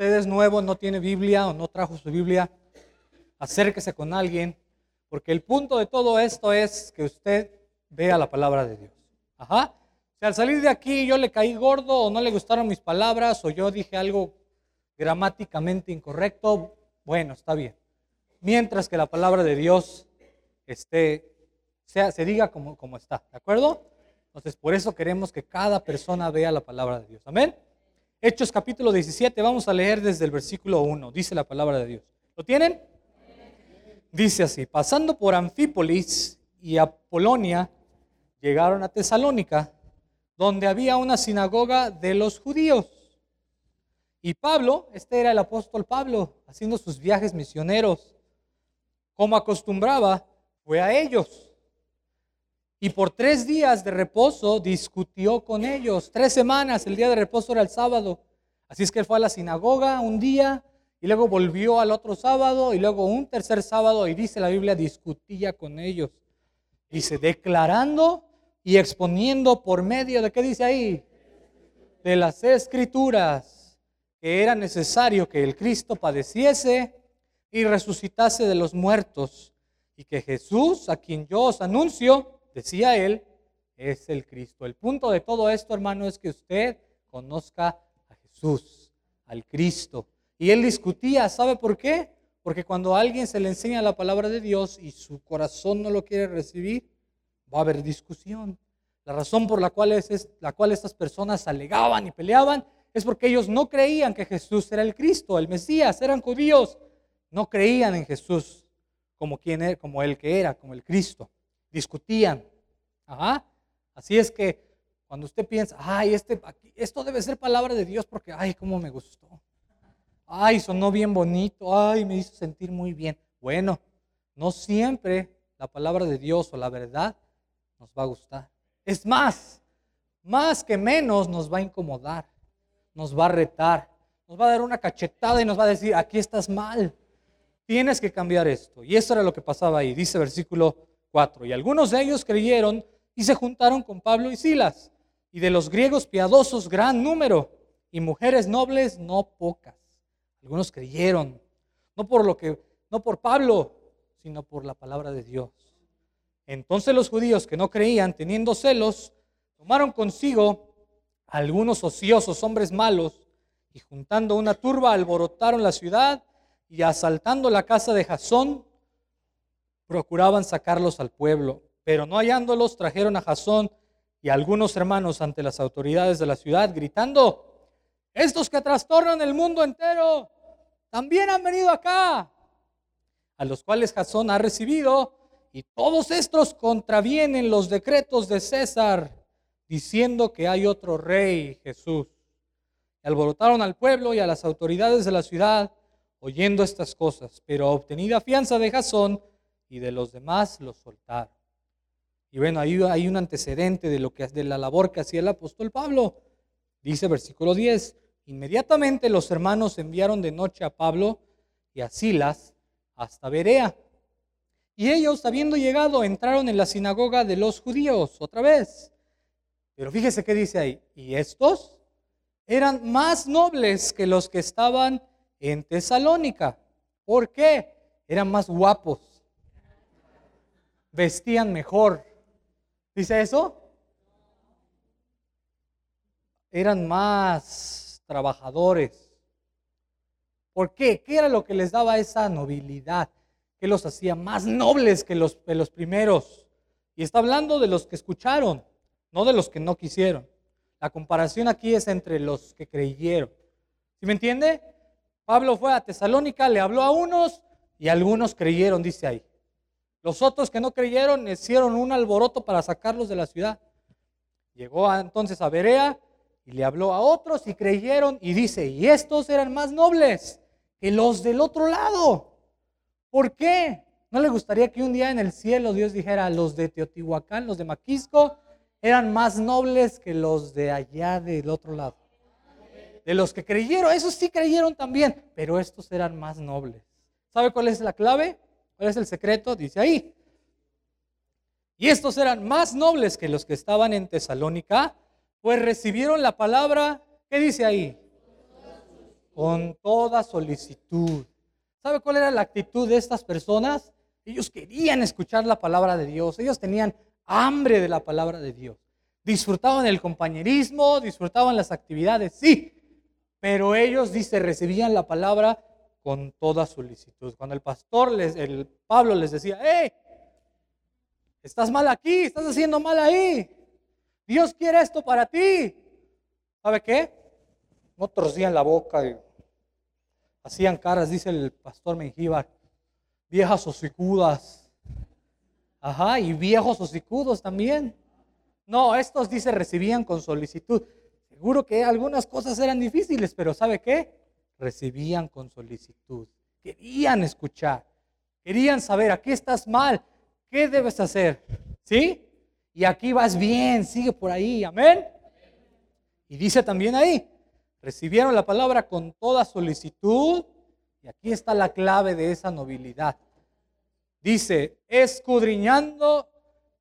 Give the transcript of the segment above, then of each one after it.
usted es nuevo, no tiene Biblia o no trajo su Biblia, acérquese con alguien, porque el punto de todo esto es que usted vea la palabra de Dios. Ajá. Si al salir de aquí yo le caí gordo o no le gustaron mis palabras o yo dije algo gramáticamente incorrecto, bueno, está bien. Mientras que la palabra de Dios esté, sea, se diga como, como está, ¿de acuerdo? Entonces, por eso queremos que cada persona vea la palabra de Dios. Amén. Hechos capítulo 17, vamos a leer desde el versículo 1, dice la palabra de Dios. ¿Lo tienen? Dice así, pasando por Anfípolis y Apolonia, llegaron a Tesalónica, donde había una sinagoga de los judíos. Y Pablo, este era el apóstol Pablo, haciendo sus viajes misioneros, como acostumbraba, fue a ellos. Y por tres días de reposo discutió con ellos. Tres semanas, el día de reposo era el sábado. Así es que él fue a la sinagoga un día y luego volvió al otro sábado y luego un tercer sábado y dice la Biblia, discutía con ellos. Dice, declarando y exponiendo por medio de, ¿qué dice ahí? De las escrituras, que era necesario que el Cristo padeciese y resucitase de los muertos, y que Jesús, a quien yo os anuncio, decía él, es el Cristo. El punto de todo esto, hermano, es que usted conozca a Jesús, al Cristo. Y él discutía, ¿sabe por qué? Porque cuando a alguien se le enseña la palabra de Dios y su corazón no lo quiere recibir, va a haber discusión. La razón por la cual, es, la cual estas personas alegaban y peleaban es porque ellos no creían que Jesús era el Cristo, el Mesías, eran judíos, no creían en Jesús como, quien, era, como el que era, como el Cristo. Discutían. Ajá. Así es que cuando usted piensa, ay, este, esto debe ser palabra de Dios porque, ay, cómo me gustó. Ay, sonó bien bonito. Ay, me hizo sentir muy bien. Bueno, no siempre la palabra de Dios o la verdad nos va a gustar. Es más, más que menos nos va a incomodar, nos va a retar, nos va a dar una cachetada y nos va a decir, aquí estás mal, tienes que cambiar esto. Y eso era lo que pasaba ahí, dice versículo 4. Y algunos de ellos creyeron y se juntaron con Pablo y Silas, y de los griegos piadosos gran número, y mujeres nobles no pocas. Algunos creyeron, no por lo que, no por Pablo, sino por la palabra de Dios. Entonces los judíos que no creían, teniendo celos, tomaron consigo algunos ociosos hombres malos y juntando una turba alborotaron la ciudad y asaltando la casa de Jasón, procuraban sacarlos al pueblo. Pero no hallándolos, trajeron a Jasón y a algunos hermanos ante las autoridades de la ciudad, gritando, estos que trastornan el mundo entero, también han venido acá, a los cuales Jasón ha recibido y todos estos contravienen los decretos de César, diciendo que hay otro rey, Jesús. Alborotaron al pueblo y a las autoridades de la ciudad, oyendo estas cosas, pero obtenida fianza de Jasón y de los demás los soltaron. Y bueno, ahí hay un antecedente de, lo que, de la labor que hacía el apóstol Pablo. Dice versículo 10, inmediatamente los hermanos enviaron de noche a Pablo y a Silas hasta Berea y ellos, habiendo llegado, entraron en la sinagoga de los judíos otra vez. Pero fíjese qué dice ahí. Y estos eran más nobles que los que estaban en Tesalónica. ¿Por qué? Eran más guapos. Vestían mejor. ¿Dice eso? Eran más trabajadores. ¿Por qué? ¿Qué era lo que les daba esa nobilidad? que los hacía más nobles que los primeros. Y está hablando de los que escucharon, no de los que no quisieron. La comparación aquí es entre los que creyeron. ¿Sí me entiende? Pablo fue a Tesalónica, le habló a unos y algunos creyeron, dice ahí. Los otros que no creyeron hicieron un alboroto para sacarlos de la ciudad. Llegó entonces a Berea y le habló a otros y creyeron y dice, y estos eran más nobles que los del otro lado. ¿Por qué? ¿No le gustaría que un día en el cielo Dios dijera, los de Teotihuacán, los de Maquisco, eran más nobles que los de allá del otro lado? De los que creyeron, esos sí creyeron también, pero estos eran más nobles. ¿Sabe cuál es la clave? ¿Cuál es el secreto? Dice ahí. Y estos eran más nobles que los que estaban en Tesalónica, pues recibieron la palabra, ¿qué dice ahí? con toda solicitud. ¿Sabe cuál era la actitud de estas personas? Ellos querían escuchar la palabra de Dios, ellos tenían hambre de la palabra de Dios. Disfrutaban el compañerismo, disfrutaban las actividades, sí, pero ellos, dice, recibían la palabra con toda solicitud. Cuando el pastor, les, el Pablo les decía, hey, estás mal aquí, estás haciendo mal ahí, Dios quiere esto para ti. ¿Sabe qué? No torcían la boca y hacían caras, dice el pastor Mengíbar, viejas hocicudas. Ajá, y viejos hocicudos también. No, estos dice recibían con solicitud. Seguro que algunas cosas eran difíciles, pero ¿sabe qué? Recibían con solicitud. Querían escuchar. Querían saber, aquí estás mal, ¿qué debes hacer? ¿Sí? Y aquí vas bien, sigue por ahí, amén. Y dice también ahí, recibieron la palabra con toda solicitud. Y aquí está la clave de esa nobilidad. Dice, escudriñando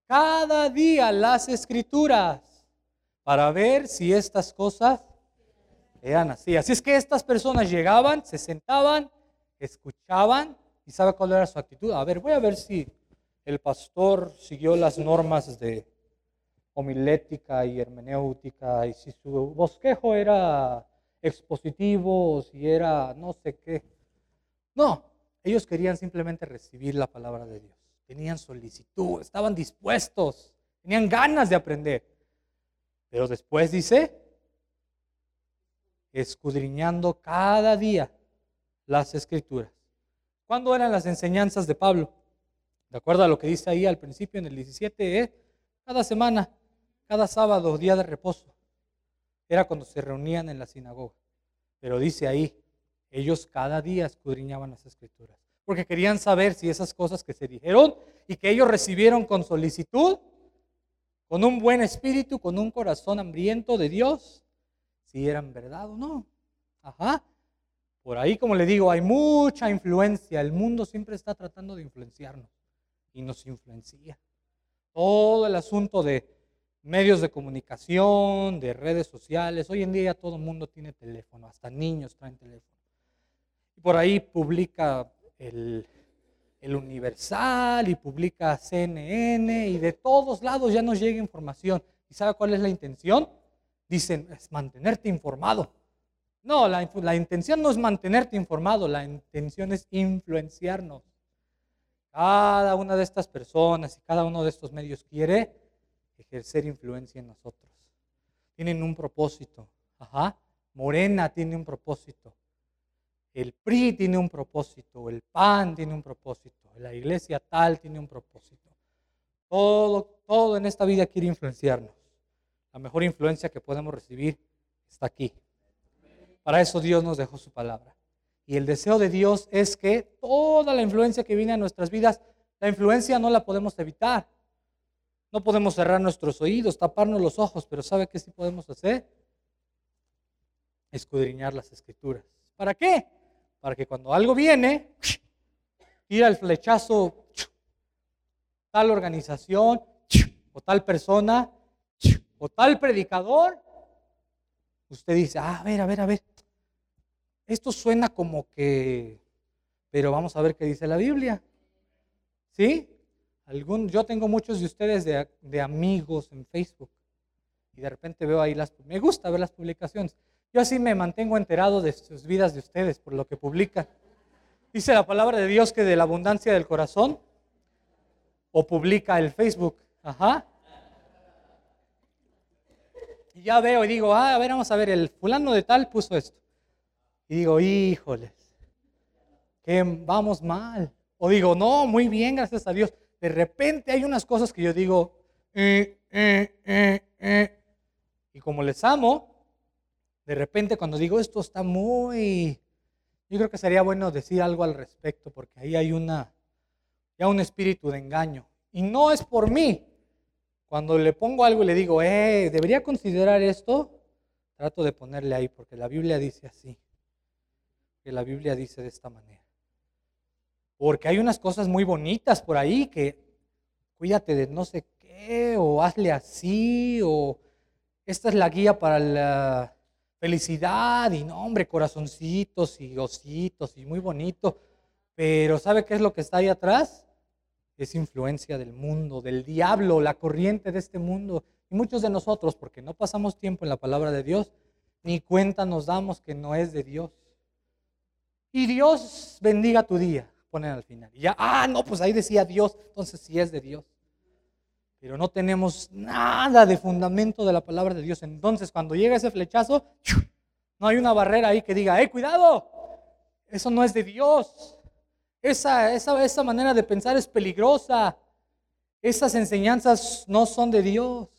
cada día las escrituras para ver si estas cosas eran así. Así es que estas personas llegaban, se sentaban, escuchaban y sabe cuál era su actitud. A ver, voy a ver si el pastor siguió las normas de homilética y hermenéutica y si su bosquejo era expositivo si era no sé qué. No, ellos querían simplemente recibir la palabra de Dios. Tenían solicitud, estaban dispuestos, tenían ganas de aprender. Pero después dice, escudriñando cada día las escrituras. ¿Cuándo eran las enseñanzas de Pablo? De acuerdo a lo que dice ahí al principio en el 17, ¿eh? cada semana, cada sábado, día de reposo. Era cuando se reunían en la sinagoga. Pero dice ahí, ellos cada día escudriñaban las escrituras. Porque querían saber si esas cosas que se dijeron y que ellos recibieron con solicitud, con un buen espíritu, con un corazón hambriento de Dios, si eran verdad o no. Ajá. Por ahí, como le digo, hay mucha influencia. El mundo siempre está tratando de influenciarnos y nos influencia. Todo el asunto de medios de comunicación, de redes sociales. Hoy en día ya todo el mundo tiene teléfono, hasta niños traen teléfono. Y por ahí publica el, el Universal y publica CNN y de todos lados ya nos llega información. ¿Y sabe cuál es la intención? Dicen, es mantenerte informado. No, la, la intención no es mantenerte informado, la intención es influenciarnos. Cada una de estas personas y cada uno de estos medios quiere ejercer influencia en nosotros. Tienen un propósito. Ajá. Morena tiene un propósito. El PRI tiene un propósito. El PAN tiene un propósito. La iglesia tal tiene un propósito. Todo, todo en esta vida quiere influenciarnos. La mejor influencia que podemos recibir está aquí. Para eso Dios nos dejó su palabra. Y el deseo de Dios es que toda la influencia que viene a nuestras vidas, la influencia no la podemos evitar. No podemos cerrar nuestros oídos, taparnos los ojos, pero ¿sabe qué sí podemos hacer? Escudriñar las escrituras. ¿Para qué? Para que cuando algo viene, tira el flechazo tal organización o tal persona o tal predicador, usted dice, ah, a ver, a ver, a ver, esto suena como que, pero vamos a ver qué dice la Biblia. ¿Sí? Yo tengo muchos de ustedes de, amigos en Facebook y de repente veo ahí las, me gusta ver las publicaciones. Yo así me mantengo enterado de sus vidas de ustedes por lo que publican. Dice la palabra de Dios que de la abundancia del corazón o publica el Facebook. Ajá. Y ya veo y digo, ah, a ver, vamos a ver, el fulano de tal puso esto. Y digo, híjoles, que vamos mal. O digo, no, muy bien, gracias a Dios. De repente hay unas cosas que yo digo, eh, eh, eh, y como les amo, de repente cuando digo esto está muy, yo creo que sería bueno decir algo al respecto, porque ahí hay una, ya un espíritu de engaño. Y no es por mí. Cuando le pongo algo y le digo, eh, debería considerar esto, trato de ponerle ahí, porque la Biblia dice así que la Biblia dice de esta manera. Porque hay unas cosas muy bonitas por ahí que cuídate de no sé qué, o hazle así, o esta es la guía para felicidad y nombre, corazoncitos y ositos y muy bonito. Pero ¿sabe qué es lo que está ahí atrás? Es influencia del mundo, del diablo, la corriente de este mundo. Y muchos de nosotros, porque no pasamos tiempo en la palabra de Dios, ni cuenta nos damos que no es de Dios. Y Dios bendiga tu día, ponen al final. Y ya, ah, no, pues ahí decía Dios, entonces sí es de Dios. Pero no tenemos nada de fundamento de la palabra de Dios. Entonces, cuando llega ese flechazo, no hay una barrera ahí que diga, ¡eh, cuidado! Eso no es de Dios. Esa, esa, esa manera de pensar es peligrosa. Esas enseñanzas no son de Dios.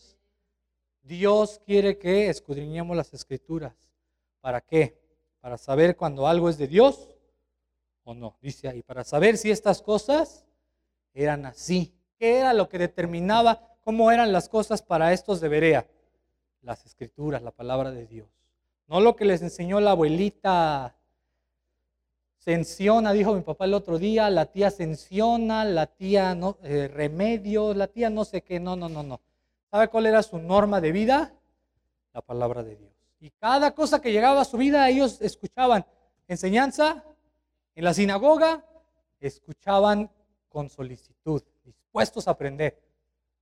Dios quiere que escudriñemos las escrituras. ¿Para qué? Para saber cuando algo es de Dios o no. Dice ahí, para saber si estas cosas eran así. ¿Qué era lo que determinaba cómo eran las cosas para estos de Berea? Las escrituras, la palabra de Dios. No lo que les enseñó la abuelita Senciona, dijo mi papá el otro día, la tía Senciona, la tía no, eh, Remedio, la tía no sé qué, no, no, no, no. ¿Sabe cuál era su norma de vida? La palabra de Dios. Y cada cosa que llegaba a su vida, ellos escuchaban enseñanza en la sinagoga, escuchaban con solicitud, dispuestos a aprender,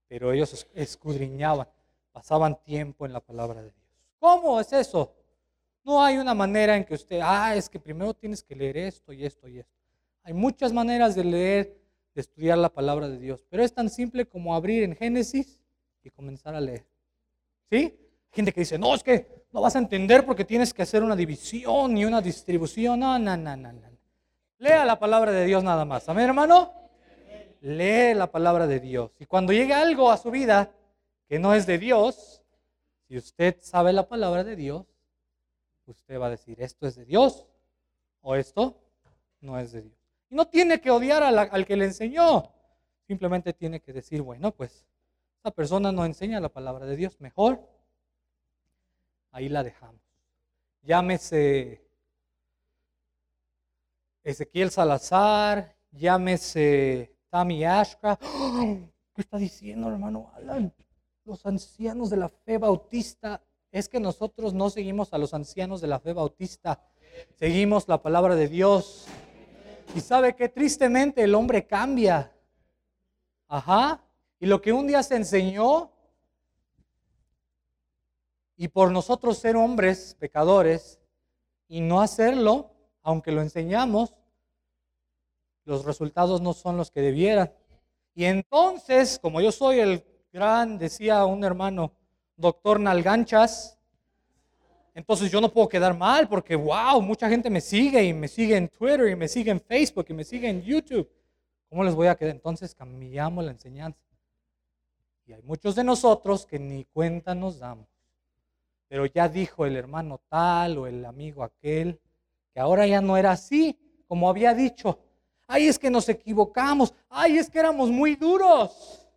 pero ellos escudriñaban, pasaban tiempo en la palabra de Dios. ¿Cómo es eso? No hay una manera en que usted, ah, es que primero tienes que leer esto y esto y esto. Hay muchas maneras de leer, de estudiar la palabra de Dios, pero es tan simple como abrir en Génesis y comenzar a leer. ¿Sí? Gente que dice, no, es que no vas a entender porque tienes que hacer una división y una distribución. No, no, no, no, no. Lea la palabra de Dios nada más. Amén, hermano. Lee la palabra de Dios. Y cuando llegue algo a su vida que no es de Dios, si usted sabe la palabra de Dios, usted va a decir, esto es de Dios o esto no es de Dios. Y no tiene que odiar al que le enseñó, simplemente tiene que decir, bueno, pues esa persona no enseña la palabra de Dios, mejor ahí la dejamos. Llámese Ezequiel Salazar, llámese Tammy Ashcraft. ¿Qué está diciendo, hermano Alan? Los ancianos de la fe bautista es que nosotros no seguimos a los ancianos de la fe bautista, seguimos la palabra de Dios. Y sabe que tristemente el hombre cambia. Ajá. Y lo que un día se enseñó, y por nosotros ser hombres pecadores y no hacerlo, aunque lo enseñamos, los resultados no son los que debieran. Y entonces, como yo soy el gran, decía un hermano, doctor Nalganchas. Entonces yo no puedo quedar mal porque, wow, mucha gente me sigue y me sigue en Twitter y me sigue en Facebook y me sigue en YouTube. ¿Cómo les voy a quedar? Entonces cambiamos la enseñanza. Y hay muchos de nosotros que ni cuenta nos damos. Pero ya dijo el hermano tal o el amigo aquel que ahora ya no era así como había dicho. Ay, es que nos equivocamos. Ay, es que éramos muy duros.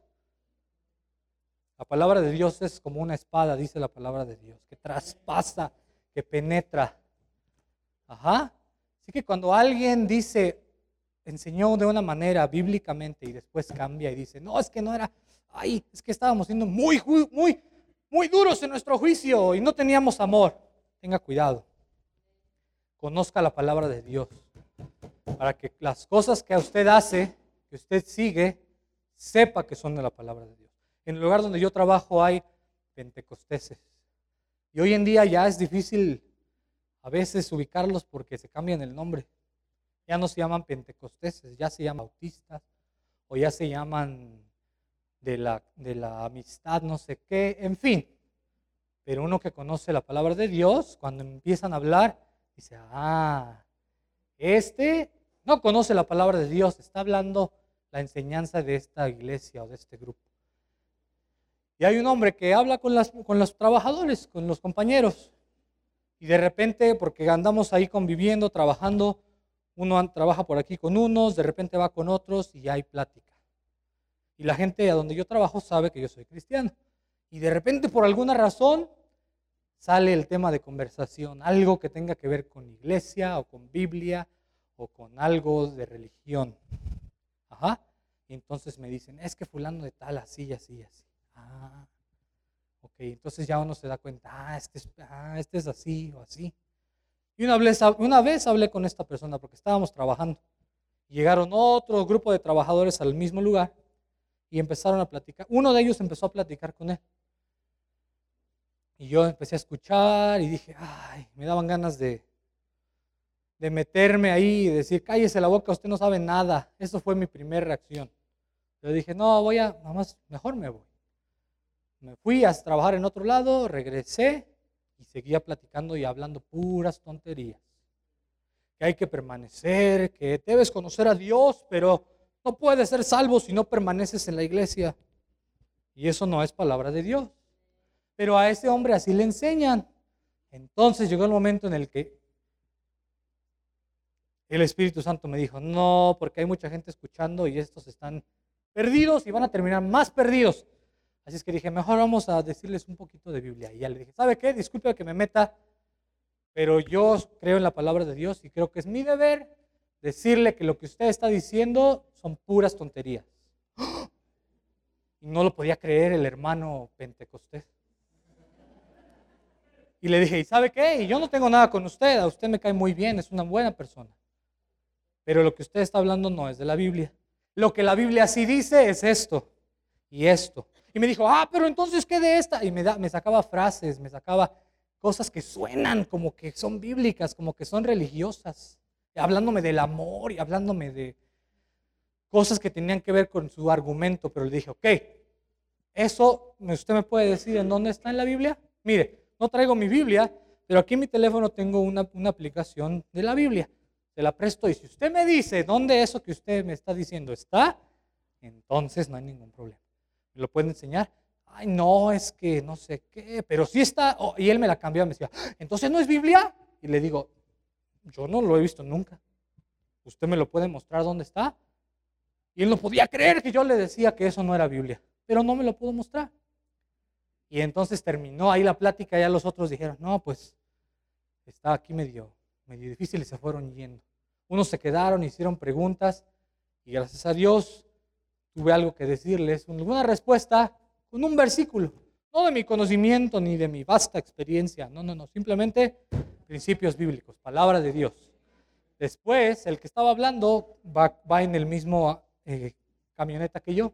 La palabra de Dios es como una espada, dice la palabra de Dios, que traspasa, que penetra. Ajá. Así que cuando alguien dice, enseñó de una manera bíblicamente y después cambia y dice, no, es que no era, ay, es que estábamos siendo muy, muy, muy duros en nuestro juicio y no teníamos amor. Tenga cuidado. Conozca la palabra de Dios para que las cosas que usted hace, que usted sigue, sepa que son de la palabra de Dios. En el lugar donde yo trabajo hay pentecosteses. Y hoy en día ya es difícil a veces ubicarlos porque se cambian el nombre. Ya no se llaman pentecosteses, ya se llaman bautistas o ya se llaman de la, de la amistad, no sé qué, en fin. Pero uno que conoce la palabra de Dios, cuando empiezan a hablar, dice, ah, este no conoce la palabra de Dios, está hablando la enseñanza de esta iglesia o de este grupo. Y hay un hombre que habla con, las, con los trabajadores, con los compañeros. Y de repente, porque andamos ahí conviviendo, trabajando, uno trabaja por aquí con unos, de repente va con otros y hay plática. Y la gente a donde yo trabajo sabe que yo soy cristiano. Y de repente, por alguna razón, sale el tema de conversación, algo que tenga que ver con iglesia o con Biblia o con algo de religión. Ajá. Y entonces me dicen, es que fulano de tal, así, así, así. Ah, Ok, entonces ya uno se da cuenta, ah, este es, ah, este es así o así. Y una vez, una vez hablé con esta persona porque estábamos trabajando. Llegaron otro grupo de trabajadores al mismo lugar y empezaron a platicar. Uno de ellos empezó a platicar con él. Y yo empecé a escuchar y dije, ay, me daban ganas de, de meterme ahí y decir, cállese la boca, usted no sabe nada. Eso fue mi primera reacción. Yo dije, no, voy a, nada más, mejor me voy. Me fui a trabajar en otro lado, regresé y seguía platicando y hablando puras tonterías. Que hay que permanecer, que debes conocer a Dios, pero no puedes ser salvo si no permaneces en la iglesia. Y eso no es palabra de Dios. Pero a ese hombre así le enseñan. Entonces llegó el momento en el que el Espíritu Santo me dijo, no, porque hay mucha gente escuchando y estos están perdidos y van a terminar más perdidos. Así es que dije, mejor vamos a decirles un poquito de Biblia. Y ya le dije, ¿sabe qué? Disculpe que me meta, pero yo creo en la palabra de Dios y creo que es mi deber decirle que lo que usted está diciendo son puras tonterías. Y no lo podía creer el hermano Pentecostés. Y le dije, ¿y sabe qué? Y yo no tengo nada con usted, a usted me cae muy bien, es una buena persona. Pero lo que usted está hablando no es de la Biblia. Lo que la Biblia sí dice es esto y esto. Y me dijo, ah, pero entonces, ¿qué de esta? Y me, da, me sacaba frases, me sacaba cosas que suenan como que son bíblicas, como que son religiosas, hablándome del amor y hablándome de cosas que tenían que ver con su argumento. Pero le dije, ok, eso usted me puede decir en dónde está en la Biblia. Mire, no traigo mi Biblia, pero aquí en mi teléfono tengo una, aplicación de la Biblia. Se la presto y si usted me dice dónde eso que usted me está diciendo está, entonces no hay ningún problema. ¿Me lo puede enseñar? Ay, no, es que no sé qué, pero sí está. Oh, y él me la cambió, me decía, entonces no es Biblia. Y le digo, yo no lo he visto nunca. ¿Usted me lo puede mostrar dónde está? Y él no podía creer que yo le decía que eso no era Biblia, pero no me lo pudo mostrar. Y entonces terminó ahí la plática, ya los otros dijeron, no, pues está aquí medio, medio difícil y se fueron yendo. Unos se quedaron, hicieron preguntas y gracias a Dios tuve algo que decirles, una respuesta con un versículo, no de mi conocimiento ni de mi vasta experiencia, no, no, no, simplemente principios bíblicos, palabra de Dios. Después, el que estaba hablando va, va en el mismo eh, camioneta que yo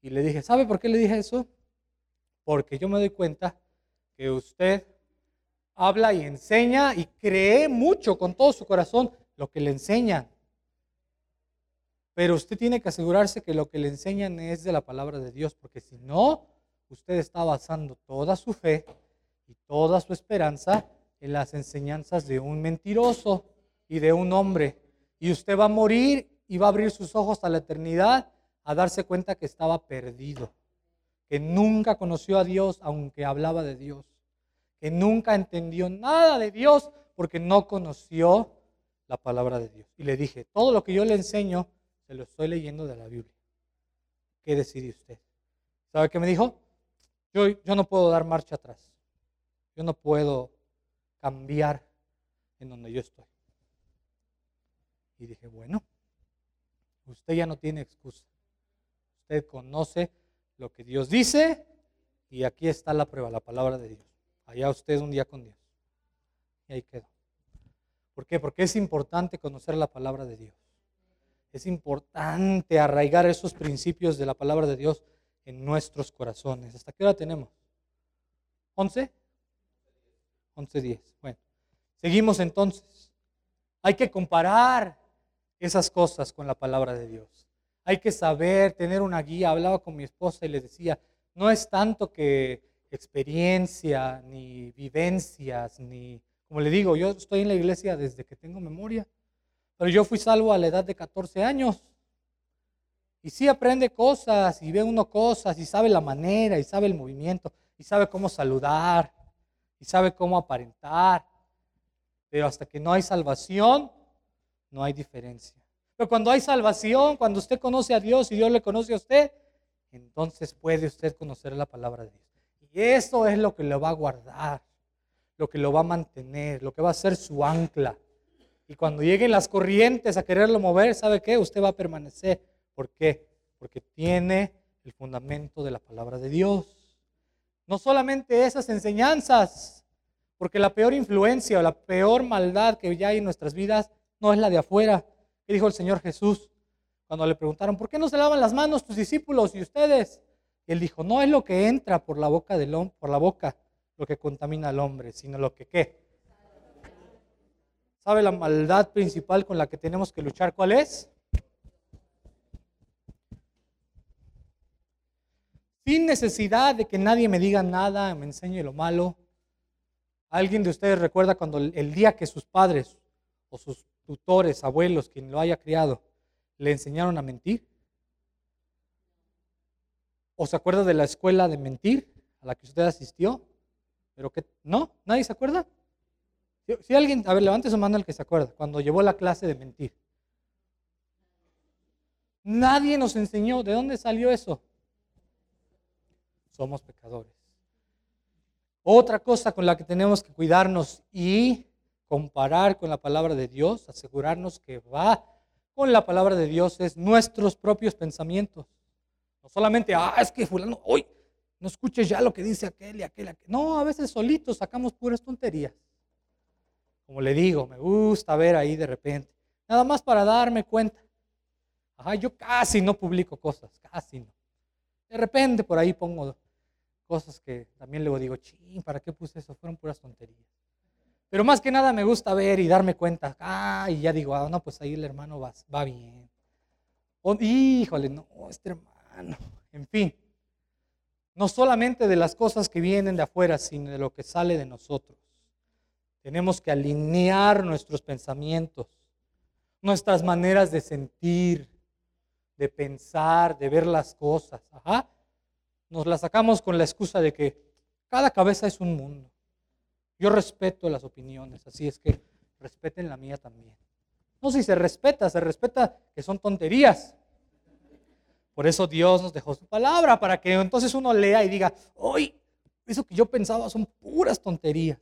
y le dije, ¿sabe por qué le dije eso? porque yo me doy cuenta que usted habla y enseña y cree mucho con todo su corazón lo que le enseñan. Pero usted tiene que asegurarse que lo que le enseñan es de la palabra de Dios, porque si no, usted está basando toda su fe y toda su esperanza en las enseñanzas de un mentiroso y de un hombre. Y usted va a morir y va a abrir sus ojos a la eternidad a darse cuenta que estaba perdido que nunca conoció a Dios aunque hablaba de Dios, que nunca entendió nada de Dios porque no conoció la palabra de Dios. Y le dije, todo lo que yo le enseño, se lo estoy leyendo de la Biblia. ¿Qué decide usted? ¿Sabe qué me dijo? Yo, yo no puedo dar marcha atrás. Yo no puedo cambiar en donde yo estoy. Y dije, bueno, usted ya no tiene excusa. Usted conoce lo que Dios dice y aquí está la prueba, la palabra de Dios. Allá usted un día con Dios. Y ahí quedó. ¿Por qué? Porque es importante conocer la palabra de Dios. Es importante arraigar esos principios de la palabra de Dios en nuestros corazones. ¿Hasta qué hora tenemos? ¿11? 11.10. Bueno, seguimos entonces. Hay que comparar esas cosas con la palabra de Dios. Hay que saber, tener una guía. Hablaba con mi esposa y le decía, no es tanto que experiencia, ni vivencias, ni, como le digo, yo estoy en la iglesia desde que tengo memoria, pero yo fui salvo a la edad de 14 años. Y sí aprende cosas, y ve uno cosas, y sabe la manera, y sabe el movimiento, y sabe cómo saludar, y sabe cómo aparentar. Pero hasta que no hay salvación, no hay diferencia. Pero cuando hay salvación, cuando usted conoce a Dios y Dios le conoce a usted, entonces puede usted conocer la palabra de Dios. Y eso es lo que lo va a guardar, lo que lo va a mantener, lo que va a ser su ancla. Y cuando lleguen las corrientes a quererlo mover, ¿sabe qué? Usted va a permanecer. ¿Por qué? Porque tiene el fundamento de la palabra de Dios. No solamente esas enseñanzas, porque la peor influencia o la peor maldad que ya hay en nuestras vidas no es la de afuera. ¿Qué dijo el Señor Jesús cuando le preguntaron, ¿por qué no se lavan las manos tus discípulos y ustedes? Él dijo, no es lo que entra por la boca del por la boca lo que contamina al hombre, sino lo que qué. ¿Sabe la maldad principal con la que tenemos que luchar cuál es? Sin necesidad de que nadie me diga nada, me enseñe lo malo. ¿Alguien de ustedes recuerda cuando el día que sus padres o sus tutores, abuelos, quien lo haya criado, le enseñaron a mentir? ¿O se acuerda de la escuela de mentir a la que usted asistió? Pero que no, nadie se acuerda. Si, alguien, a ver, levante su mano el que se acuerda, cuando llevó la clase de mentir. Nadie nos enseñó. ¿De dónde salió eso? Somos pecadores. Otra cosa con la que tenemos que cuidarnos y comparar con la palabra de Dios, asegurarnos que va con la palabra de Dios, es nuestros propios pensamientos. No solamente, ah, es que fulano, hoy no escuches ya lo que dice aquel y aquel, aquel. No, a veces solitos sacamos puras tonterías. Como le digo, me gusta ver ahí de repente. Nada más para darme cuenta. Ajá, yo casi no publico cosas, casi no. De repente por ahí pongo cosas que también luego digo, ching, ¿para qué puse eso? Fueron puras tonterías. Pero más que nada me gusta ver y darme cuenta. Ah, y ya digo, ah, no, pues ahí el hermano va, va bien. híjole, no, este hermano. En fin, no solamente de las cosas que vienen de afuera, sino de lo que sale de nosotros. Tenemos que alinear nuestros pensamientos, nuestras maneras de sentir, de pensar, de ver las cosas. Ajá nos la sacamos con la excusa de que cada cabeza es un mundo. Yo respeto las opiniones, así es que respeten la mía también. No, si se respeta, se respeta que son tonterías. Por eso Dios nos dejó su palabra, para que entonces uno lea y diga, hoy, eso que yo pensaba son puras tonterías.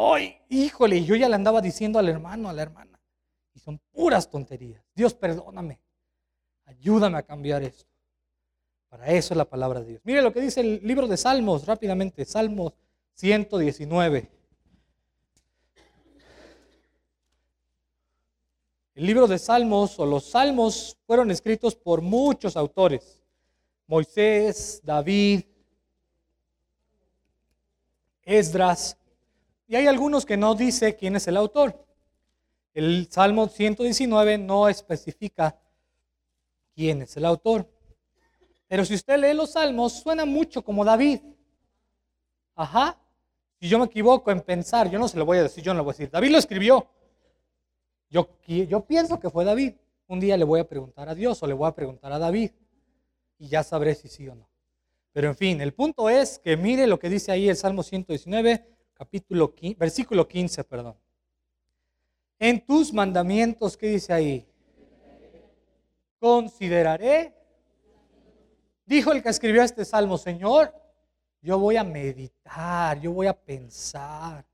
Hoy, híjole, yo ya le andaba diciendo al hermano, a la hermana, y son puras tonterías. Dios, perdóname, ayúdame a cambiar esto. Para eso es la palabra de Dios. Mire lo que dice el libro de Salmos rápidamente. Salmos 119. El libro de Salmos o los Salmos fueron escritos por muchos autores. Moisés, David, Esdras. Y hay algunos que no dice quién es el autor. El Salmo 119 no especifica quién es el autor. Pero si usted lee los salmos, suena mucho como David. Ajá. Si yo me equivoco en pensar, yo no se lo voy a decir, yo no lo voy a decir. David lo escribió. Yo, yo pienso que fue David. Un día le voy a preguntar a Dios o le voy a preguntar a David. Y ya sabré si sí o no. Pero en fin, el punto es que mire lo que dice ahí el Salmo 119, capítulo 15, versículo 15, perdón. En tus mandamientos, ¿qué dice ahí? Consideraré Dijo el que escribió este salmo, Señor, yo voy a meditar, yo voy a pensar.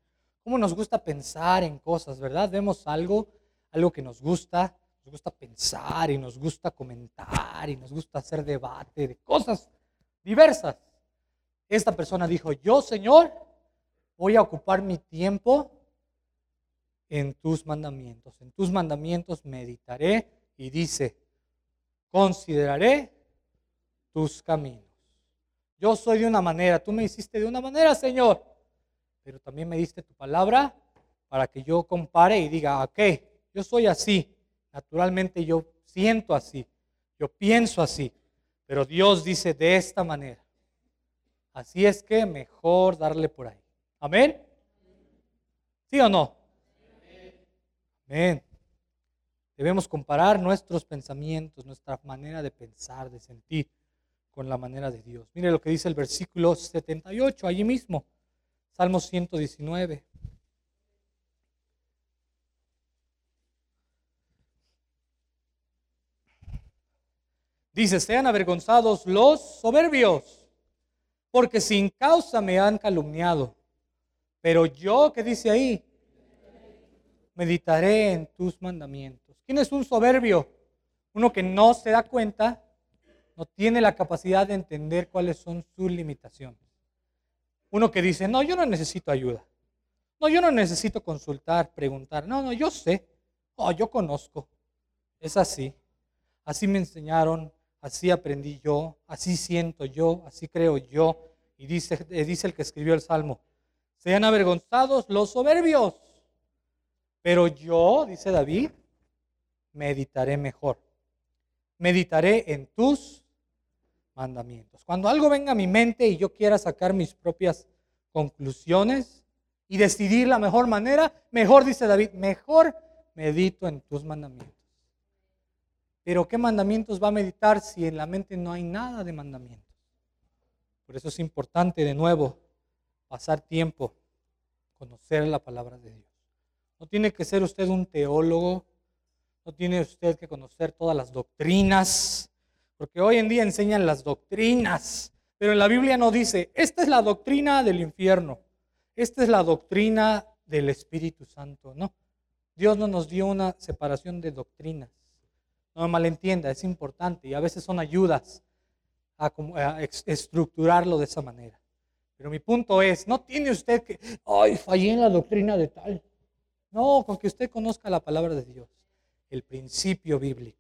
¿Cómo nos gusta pensar en cosas, verdad? Vemos algo, algo que nos gusta, nos gusta pensar y nos gusta comentar y nos gusta hacer debate de cosas diversas. Esta persona dijo, yo Señor, voy a ocupar mi tiempo en tus mandamientos. En tus mandamientos meditaré y dice, consideraré tus caminos. Yo soy de una manera, tú me hiciste de una manera, Señor, pero también me diste tu palabra para que yo compare y diga, ok, yo soy así, naturalmente yo siento así, yo pienso así, pero Dios dice de esta manera. Así es que mejor darle por ahí. Amén. ¿Sí o no? Amén. Debemos comparar nuestros pensamientos, nuestra manera de pensar, de sentir con la manera de Dios. Mire lo que dice el versículo 78, allí mismo, Salmo 119. Dice, sean avergonzados los soberbios, porque sin causa me han calumniado. Pero yo, ¿qué dice ahí? Meditaré en tus mandamientos. ¿Quién es un soberbio? Uno que no se da cuenta no tiene la capacidad de entender cuáles son sus limitaciones. Uno que dice, no, yo no necesito ayuda. No, yo no necesito consultar, preguntar. No, no, yo sé. Oh, yo conozco. Es así. Así me enseñaron, así aprendí yo, así siento yo, así creo yo. Y dice, eh, dice el que escribió el Salmo, sean avergonzados los soberbios. Pero yo, dice David, meditaré mejor. Meditaré en tus mandamientos. Cuando algo venga a mi mente y yo quiera sacar mis propias conclusiones y decidir la mejor manera, mejor, dice David, mejor medito en tus mandamientos. Pero ¿qué mandamientos va a meditar si en la mente no hay nada de mandamientos? Por eso es importante de nuevo pasar tiempo, conocer la palabra de Dios. No tiene que ser usted un teólogo, no tiene usted que conocer todas las doctrinas, porque hoy en día enseñan las doctrinas, pero en la Biblia no dice, esta es la doctrina del infierno, esta es la doctrina del Espíritu Santo, no. Dios no nos dio una separación de doctrinas. No me malentienda, es importante y a veces son ayudas a, estructurarlo de esa manera. Pero mi punto es, no tiene usted que, ay, fallé en la doctrina de tal. No, con que usted conozca la palabra de Dios, el principio bíblico.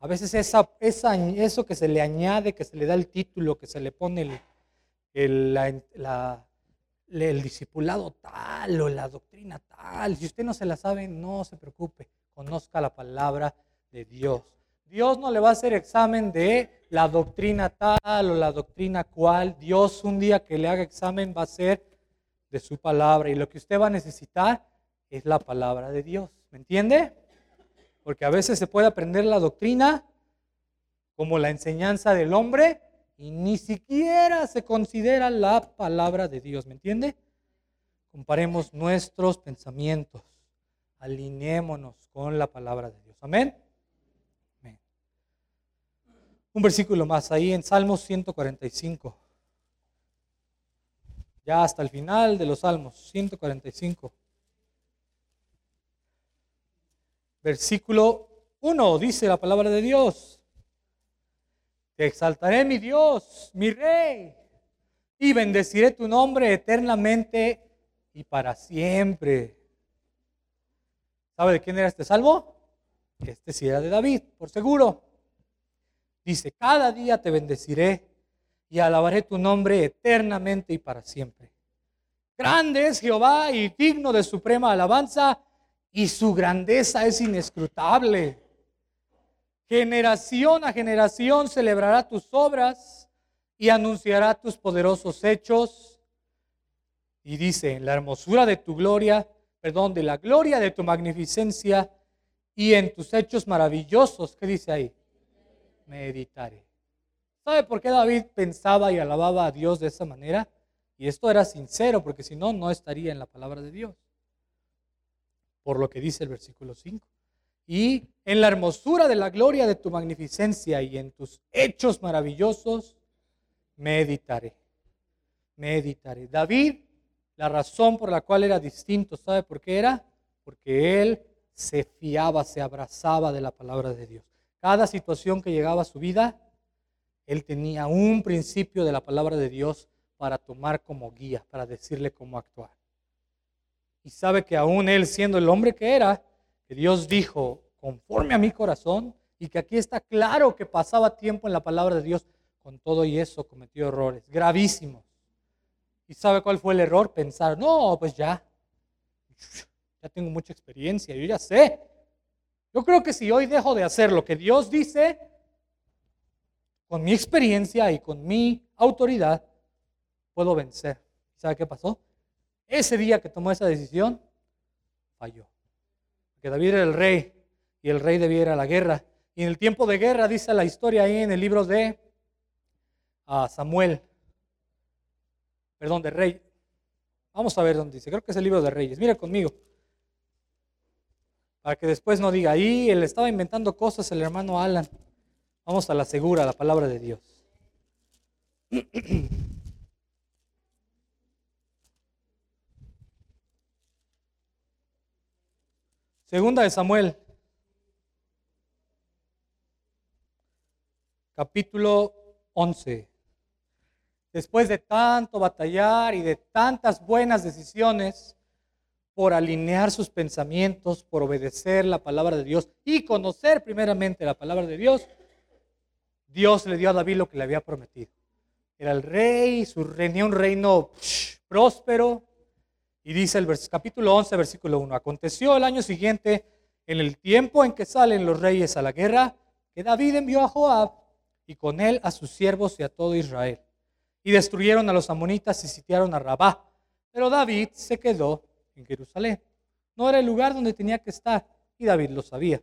A veces esa, esa, eso que se le añade, que se le da el título, que se le pone el, el, el discipulado tal o la doctrina tal, si usted no se la sabe, no se preocupe, conozca la palabra de Dios. Dios no le va a hacer examen de la doctrina tal o la doctrina cual. Dios un día que le haga examen va a ser de su palabra y lo que usted va a necesitar es la palabra de Dios. ¿Me entiende? Porque a veces se puede aprender la doctrina como la enseñanza del hombre y ni siquiera se considera la palabra de Dios. ¿Me entiende? Comparemos nuestros pensamientos, alineémonos con la palabra de Dios. Amén un versículo más ahí en Salmos 145. Ya hasta el final de los Salmos, 145. Versículo 1 dice la palabra de Dios. Te exaltaré mi Dios, mi rey, y bendeciré tu nombre eternamente y para siempre. ¿Sabe de quién era este salmo? Este sí era de David, por seguro. Dice, cada día te bendeciré y alabaré tu nombre eternamente y para siempre. Grande es Jehová y digno de suprema alabanza y su grandeza es inescrutable. Generación a generación celebrará tus obras y anunciará tus poderosos hechos. Y dice, en la hermosura de tu gloria, perdón, de la gloria de tu magnificencia y en tus hechos maravillosos, ¿qué dice ahí? Meditaré. ¿Sabe por qué David pensaba y alababa a Dios de esa manera? Y esto era sincero, porque si no, no estaría en la palabra de Dios. Por lo que dice el versículo 5. Y en la hermosura de la gloria de tu magnificencia y en tus hechos maravillosos, meditaré. Meditaré. David, la razón por la cual era distinto, ¿sabe por qué era? Porque él se fiaba, se abrazaba de la palabra de Dios. Cada situación que llegaba a su vida, él tenía un principio de la palabra de Dios para tomar como guía, para decirle cómo actuar. Y sabe que aún él siendo el hombre que era, que Dios dijo, conforme a mi corazón, y que aquí está claro que pasaba tiempo en la palabra de Dios, con todo y eso cometió errores gravísimos. ¿Y sabe cuál fue el error? Pensar, no, pues ya, ya tengo mucha experiencia, yo ya sé yo creo que si hoy dejo de hacer lo que Dios dice, con mi experiencia y con mi autoridad, puedo vencer. ¿Sabe qué pasó? Ese día que tomó esa decisión, falló. Porque David era el rey y el rey debía ir a la guerra. Y en el tiempo de guerra, dice la historia ahí en el libro de ah, Samuel, perdón, de rey. Vamos a ver dónde dice. Creo que es el libro de Reyes. Mira conmigo para que después no diga, ahí él estaba inventando cosas el hermano Alan. Vamos a la segura, la palabra de Dios. Segunda de Samuel, capítulo 11. Después de tanto batallar y de tantas buenas decisiones por alinear sus pensamientos, por obedecer la palabra de Dios y conocer primeramente la palabra de Dios, Dios le dio a David lo que le había prometido. Era el rey, su tenía un reino próspero. Y dice el capítulo 11, versículo 1, aconteció el año siguiente, en el tiempo en que salen los reyes a la guerra, que David envió a Joab y con él a sus siervos y a todo Israel. Y destruyeron a los amonitas y sitiaron a Rabá. Pero David se quedó en Jerusalén. No era el lugar donde tenía que estar y David lo sabía.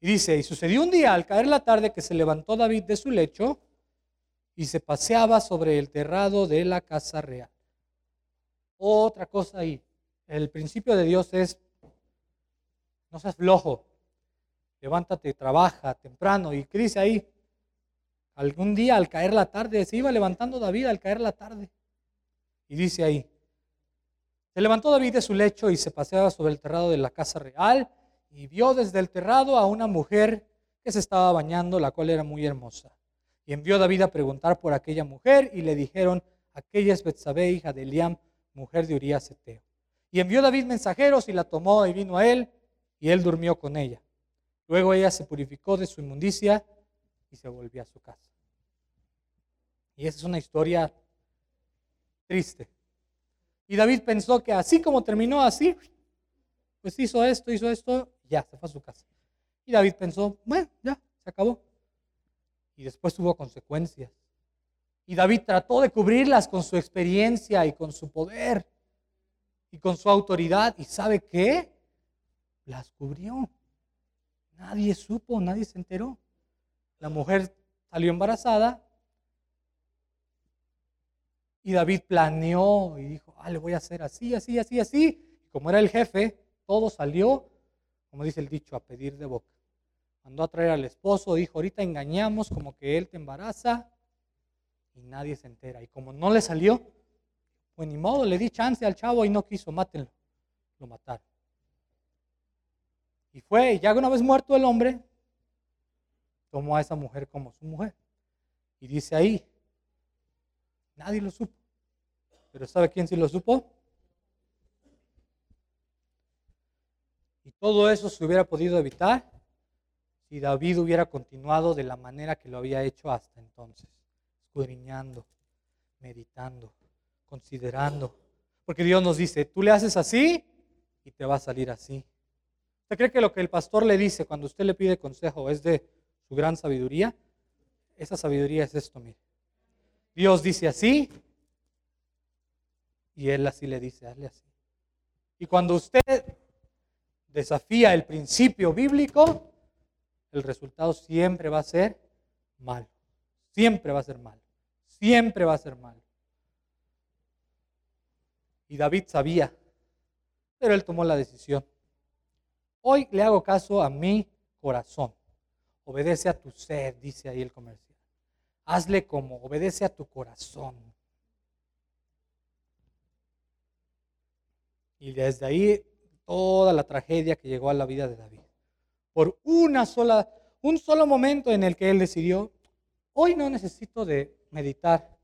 Y dice, y sucedió un día al caer la tarde que se levantó David de su lecho y se paseaba sobre el terrado de la casa real. Otra cosa ahí, el principio de Dios es, no seas flojo, levántate, trabaja temprano. ¿Y dice ahí? Algún día al caer la tarde, se iba levantando David al caer la tarde. Y dice ahí, se levantó David de su lecho y se paseaba sobre el terrado de la casa real y vio desde el terrado a una mujer que se estaba bañando, la cual era muy hermosa. Y envió David a preguntar por aquella mujer y le dijeron, aquella es Betsabé, hija de Eliam, mujer de Urías Eteo. Y envió David mensajeros y la tomó y vino a él y él durmió con ella. Luego ella se purificó de su inmundicia y se volvió a su casa. Y esa es una historia triste. Y David pensó que así como terminó así, pues hizo esto, hizo esto, ya, se fue a su casa. Y David pensó, bueno, ya, se acabó. Y después tuvo consecuencias. Y David trató de cubrirlas con su experiencia y con su poder y con su autoridad. ¿Y sabe qué? Las cubrió. Nadie supo, nadie se enteró. La mujer salió embarazada y David planeó y dijo, ah, le voy a hacer así, así, así, así. Y como era el jefe, todo salió, como dice el dicho, a pedir de boca. Mandó a traer al esposo, dijo, ahorita engañamos como que él te embaraza y nadie se entera. Y como no le salió, pues ni modo, le di chance al chavo y no quiso, mátenlo. Lo mataron. Y fue, y ya una vez muerto el hombre, tomó a esa mujer como su mujer. Y dice ahí, nadie lo supo. Pero ¿sabe quién sí lo supo? Y todo eso se hubiera podido evitar si David hubiera continuado de la manera que lo había hecho hasta entonces, escudriñando, meditando, considerando. Porque Dios nos dice, tú le haces así y te va a salir así. ¿Usted cree que lo que el pastor le dice cuando usted le pide consejo es de su gran sabiduría? Esa sabiduría es esto, mire. Dios dice así y él así le dice, hazle así. Y cuando usted desafía el principio bíblico, el resultado siempre va a ser malo. Siempre va a ser malo. Siempre va a ser malo. Y David sabía, pero él tomó la decisión. Hoy le hago caso a mi corazón. Obedece a tu sed, dice ahí el comercial. Hazle como, obedece a tu corazón. Y desde ahí toda la tragedia que llegó a la vida de David. Por una sola, un solo momento en el que él decidió, hoy no necesito de meditar,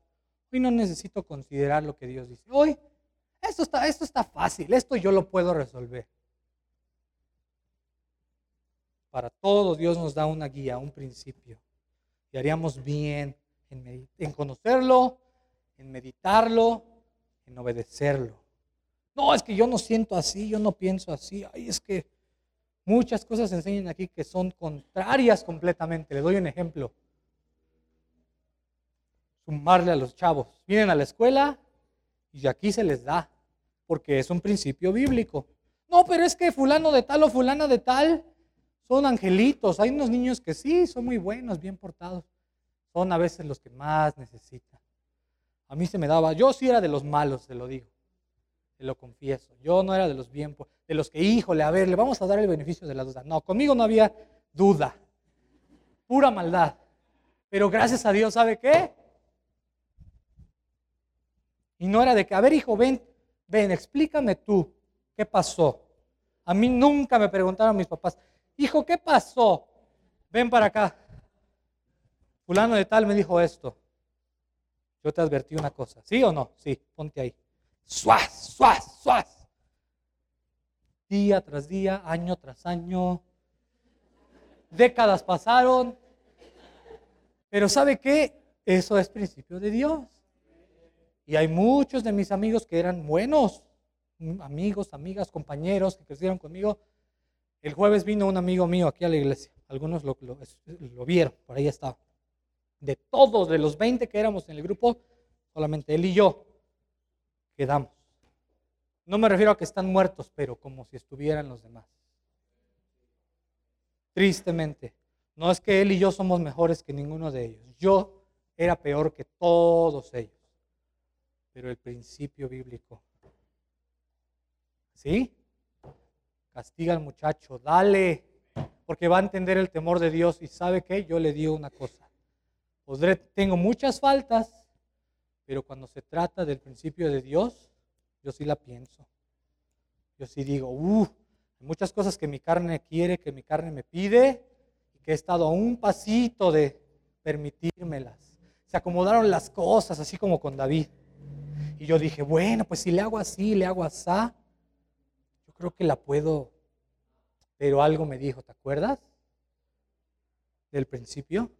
hoy no necesito considerar lo que Dios dice. Hoy, esto está, esto está fácil, esto yo lo puedo resolver. Para todos Dios nos da una guía, un principio. Y haríamos bien en, conocerlo, en meditarlo, en obedecerlo. No, es que yo no siento así, yo no pienso así. Ay, es que muchas cosas se enseñan aquí que son contrarias completamente. Le doy un ejemplo. Sumarle a los chavos. Vienen a la escuela y aquí se les da, porque es un principio bíblico. No, pero es que fulano de tal o fulana de tal son angelitos. Hay unos niños que sí, son muy buenos, bien portados. Son a veces los que más necesitan. A mí se me daba, yo sí era de los malos, se lo digo te lo confieso. Yo no era de los bien, de los que, híjole, a ver, le vamos a dar el beneficio de la duda. No, conmigo no había duda, pura maldad. Pero gracias a Dios, ¿sabe qué? Y no era de que, a ver, hijo, ven, ven, explícame tú, ¿qué pasó? A mí nunca me preguntaron mis papás, hijo, ¿qué pasó? Ven para acá. fulano de tal me dijo esto. Yo te advertí una cosa, ¿sí o no? Sí, ponte ahí. Suaz, suaz, suaz. Día tras día, año tras año, décadas pasaron. Pero ¿sabe qué? Eso es principio de Dios. Y hay muchos de mis amigos que eran buenos, amigos, amigas, compañeros que crecieron conmigo. El jueves vino un amigo mío aquí a la iglesia. Algunos lo, vieron, por ahí estaba. De todos, de los 20 que éramos en el grupo, solamente él y yo quedamos. No me refiero a que están muertos, pero como si estuvieran los demás. Tristemente. No es que él y yo somos mejores que ninguno de ellos. Yo era peor que todos ellos. Pero el principio bíblico. ¿Sí? Castiga al muchacho, dale, porque va a entender el temor de Dios. Y sabe que yo le digo una cosa. Podré, tengo muchas faltas, pero cuando se trata del principio de Dios, yo sí la pienso. Yo sí digo, uh, muchas cosas que mi carne quiere, que mi carne me pide, que he estado a un pasito de permitírmelas. Se acomodaron las cosas, así como con David. Y yo dije, bueno, pues si le hago así, le hago yo creo que la puedo. Pero algo me dijo, ¿te acuerdas? Del principio.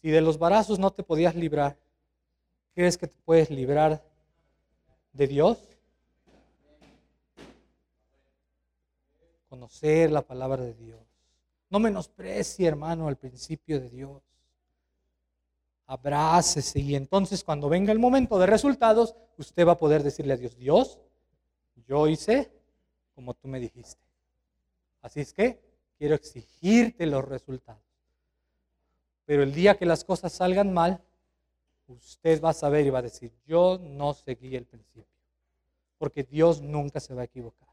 Si de los barazos no te podías librar, ¿crees que te puedes librar de Dios. Conocer la palabra de Dios. No menosprecie, hermano, el principio de Dios. Abrácese y entonces cuando venga el momento de resultados, usted va a poder decirle a Dios, Dios, yo hice como tú me dijiste. Así es que quiero exigirte los resultados. Pero el día que las cosas salgan mal, usted va a saber y va a decir, yo no seguí el principio, porque Dios nunca se va a equivocar.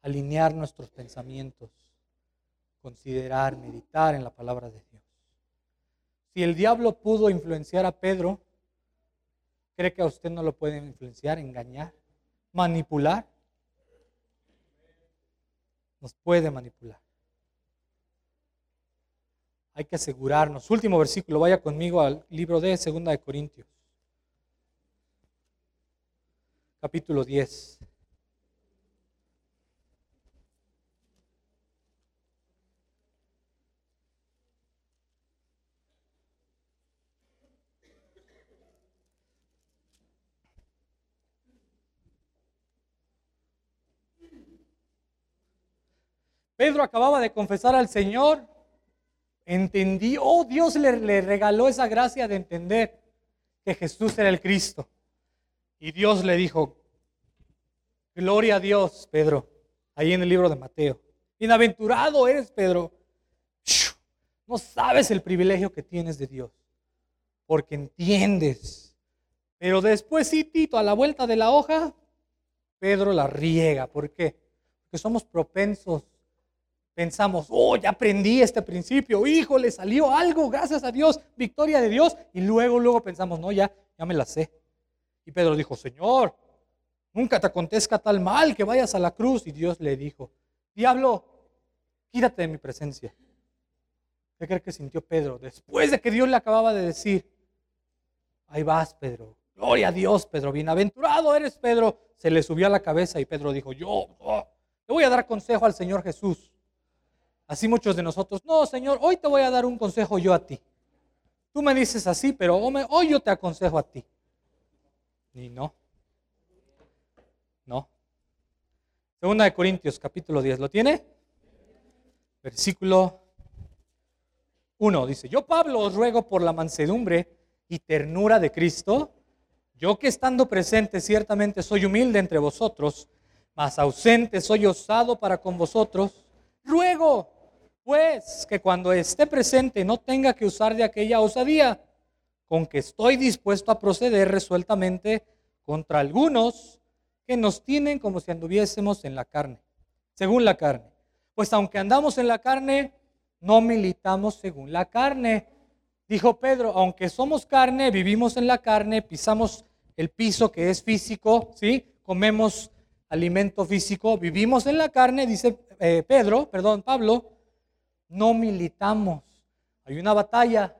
Alinear nuestros pensamientos, considerar, meditar en la palabra de Dios. Si el diablo pudo influenciar a Pedro, ¿cree que a usted no lo puede influenciar, engañar, manipular? Nos puede manipular hay que asegurarnos. Último versículo, vaya conmigo al libro de Segunda de Corintios. Capítulo 10. Pedro acababa de confesar al Señor entendió, oh Dios le, le regaló esa gracia de entender que Jesús era el Cristo. Y Dios le dijo, gloria a Dios, Pedro, ahí en el libro de Mateo. Bienaventurado eres, Pedro. No sabes el privilegio que tienes de Dios, porque entiendes. Pero después, sí, Tito, a la vuelta de la hoja, Pedro la riega. ¿Por qué? Porque somos propensos pensamos, oh, ya aprendí este principio, hijo, le salió algo, gracias a Dios, victoria de Dios. Y luego, luego pensamos, no, ya, ya me la sé. Y Pedro dijo, Señor, nunca te acontezca tal mal que vayas a la cruz. Y Dios le dijo, diablo, quítate de mi presencia. ¿Qué cree que sintió Pedro? Después de que Dios le acababa de decir, ahí vas, Pedro. Gloria a Dios, Pedro. Bienaventurado eres, Pedro. Se le subió a la cabeza y Pedro dijo, yo le voy a dar consejo al Señor Jesús. Así muchos de nosotros, no, Señor, hoy te voy a dar un consejo yo a ti. Tú me dices así, pero hoy yo te aconsejo a ti. Y no. No. Segunda de Corintios, capítulo 10. ¿Lo tiene? Versículo 1 dice, yo Pablo os ruego por la mansedumbre y ternura de Cristo, yo que estando presente ciertamente soy humilde entre vosotros, mas ausente soy osado para con vosotros, ruego pues que cuando esté presente no tenga que usar de aquella osadía, con que estoy dispuesto a proceder resueltamente contra algunos que nos tienen como si anduviésemos en la carne, según la carne. Pues aunque andamos en la carne, no militamos según la carne. Dijo Pedro, aunque somos carne, vivimos en la carne, pisamos el piso que es físico, ¿sí? Comemos alimento físico, vivimos en la carne, dice eh, Pedro, perdón, Pablo, no militamos. Hay una batalla.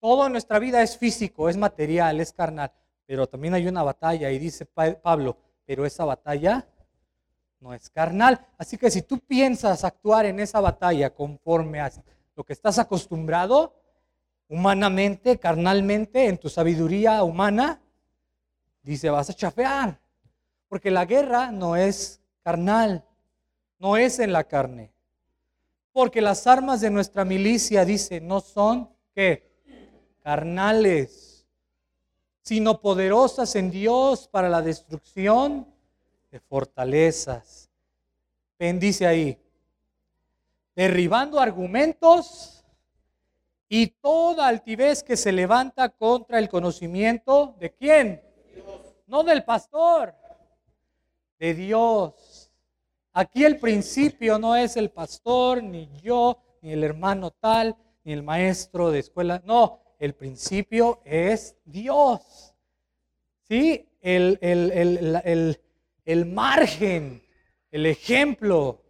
Todo en nuestra vida es físico, es material, es carnal. Pero también hay una batalla y dice Pablo, pero esa batalla no es carnal. Así que si tú piensas actuar en esa batalla conforme a lo que estás acostumbrado, humanamente, carnalmente, en tu sabiduría humana, dice, vas a chafear. Porque la guerra no es carnal, no es en la carne. Porque las armas de nuestra milicia, dice, no son, ¿qué? Carnales, sino poderosas en Dios para la destrucción de fortalezas. Bendice ahí. Derribando argumentos y toda altivez que se levanta contra el conocimiento de quién? No del pastor, de Dios. Aquí el principio no es el pastor, ni yo, ni el hermano tal, ni el maestro de escuela. No, el principio es Dios. ¿Sí? El, el, margen, el ejemplo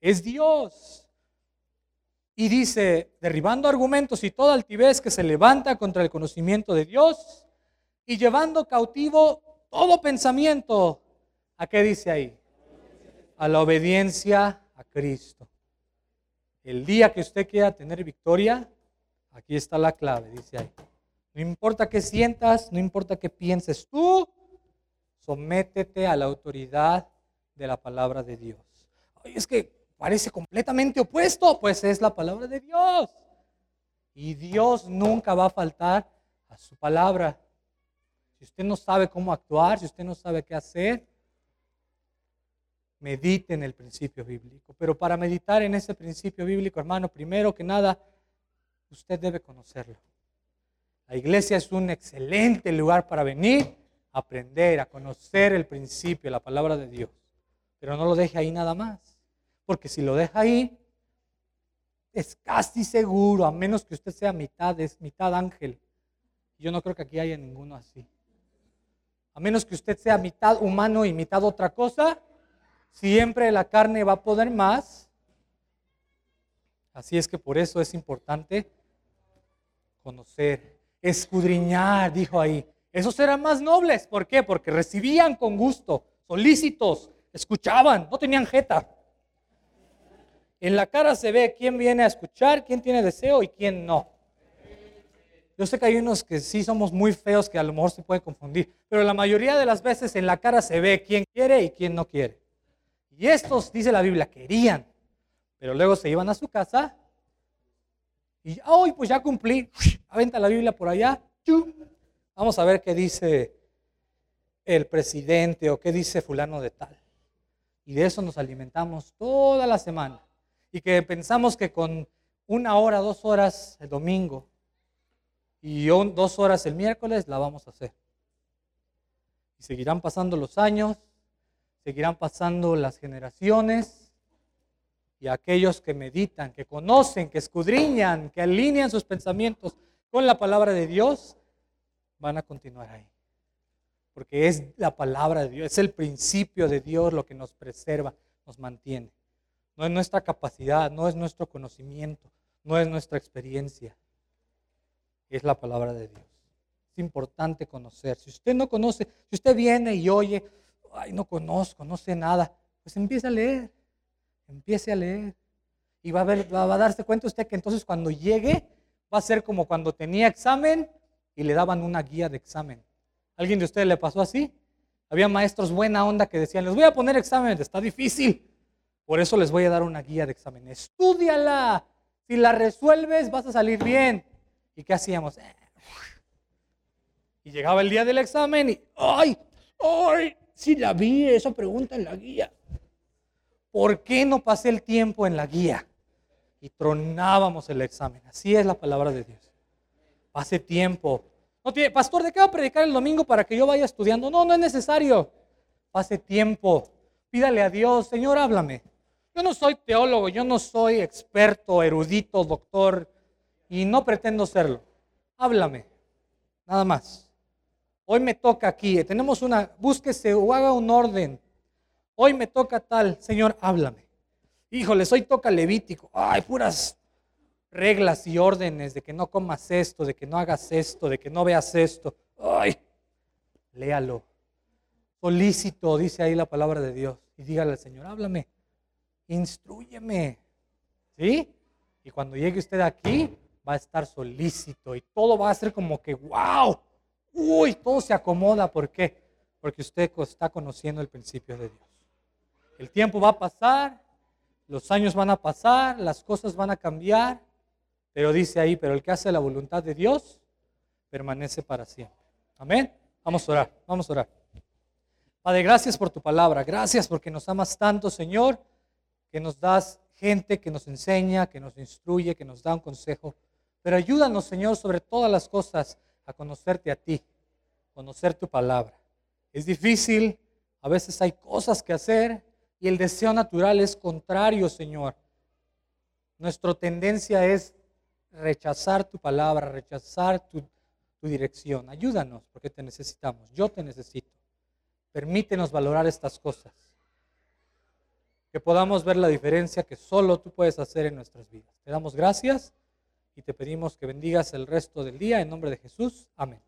es Dios. Y dice, derribando argumentos y toda altivez que se levanta contra el conocimiento de Dios y llevando cautivo todo pensamiento. ¿A qué dice ahí? A la obediencia a Cristo. El día que usted quiera tener victoria, Aquí está la clave, dice ahí. No importa qué sientas, no importa qué pienses tú, sométete a la autoridad de la palabra de Dios. es que parece completamente opuesto, pues es la palabra de Dios. Y Dios nunca va a faltar a su palabra. Si usted no sabe cómo actuar, si usted no sabe qué hacer, medite en el principio bíblico. Pero para meditar en ese principio bíblico, hermano, primero que nada, usted debe conocerlo. La iglesia es un excelente lugar para venir, a aprender, a conocer el principio, la palabra de Dios. Pero no lo deje ahí nada más. Porque si lo deja ahí, es casi seguro, a menos que usted sea mitad, es mitad ángel. Yo no creo que aquí haya ninguno así. A menos que usted sea mitad humano y mitad otra cosa, siempre la carne va a poder más. Así es que por eso es importante conocer, escudriñar, dijo ahí. Esos eran más nobles. ¿Por qué? Porque recibían con gusto, solícitos, escuchaban, no tenían jeta. En la cara se ve quién viene a escuchar, quién tiene deseo y quién no. Yo sé que hay unos que sí somos muy feos que a lo mejor se puede confundir, pero la mayoría de las veces en la cara se ve quién quiere y quién no quiere. Y estos, dice la Biblia, querían, pero luego se iban a su casa y hoy pues ya cumplí, aventa la Biblia por allá. Vamos a ver qué dice el presidente o qué dice fulano de tal. Y de eso nos alimentamos toda la semana. Y que pensamos que con una hora, dos horas el domingo y dos horas el miércoles la vamos a hacer. Y seguirán pasando los años, seguirán pasando las generaciones y aquellos que meditan, que conocen, que escudriñan, que alinean sus pensamientos con la palabra de Dios, van a continuar ahí. Porque es la palabra de Dios, es el principio de Dios lo que nos preserva, nos mantiene. No es nuestra capacidad, no es nuestro conocimiento, no es nuestra experiencia. Es la palabra de Dios. Es importante conocer. Si usted no conoce, si usted viene y oye, ay, no conozco, no sé nada, pues empieza a leer Empiece a leer. Y va a, ver, va a darse cuenta usted que entonces cuando llegue va a ser como cuando tenía examen y le daban una guía de examen. ¿Alguien de ustedes le pasó así? Había maestros buena onda que decían, les voy a poner examen, está difícil. Por eso les voy a dar una guía de examen. Estúdiala. Si la resuelves, vas a salir bien. ¿Y qué hacíamos? Y llegaba el día del examen y, ¡ay! ¡ay! Si la vi, esa pregunta en la guía. ¿por qué no pasé el tiempo en la guía? Y tronábamos el examen. Así es la palabra de Dios. Pase tiempo. No Pastor, ¿de qué va a predicar el domingo para que yo vaya estudiando? No, no es necesario. Pase tiempo. Pídale a Dios, Señor, háblame. Yo no soy teólogo, yo no soy experto, erudito, doctor, y no pretendo serlo. Háblame. Nada más. Hoy me toca aquí. Tenemos una, búsquese o haga un orden Hoy me toca tal, Señor, háblame. Híjole, hoy toca Levítico. Ay, puras reglas y órdenes de que no comas esto, de que no hagas esto, de que no veas esto. ¡Ay! Léalo. Solícito, dice ahí la palabra de Dios. Y dígale al Señor, háblame, instruyeme. ¿Sí? Y cuando llegue usted aquí, va a estar solícito y todo va a ser como que, wow, uy, todo se acomoda. ¿Por qué? Porque usted está conociendo el principio de Dios. El tiempo va a pasar, los años van a pasar, las cosas van a cambiar, pero dice ahí, pero el que hace la voluntad de Dios permanece para siempre. Amén. Vamos a orar, vamos a orar. Padre, gracias por tu palabra, gracias porque nos amas tanto, Señor, que nos das gente que nos enseña, que nos instruye, que nos da un consejo. Pero ayúdanos, Señor, sobre todas las cosas a conocerte a ti, conocer tu palabra. Es difícil, a veces hay cosas que hacer y el deseo natural es contrario, Señor. Nuestra tendencia es rechazar tu palabra, rechazar tu, tu dirección. Ayúdanos porque te necesitamos. Yo te necesito. Permítenos valorar estas cosas. Que podamos ver la diferencia que solo tú puedes hacer en nuestras vidas. Te damos gracias y te pedimos que bendigas el resto del día en nombre de Jesús. Amén.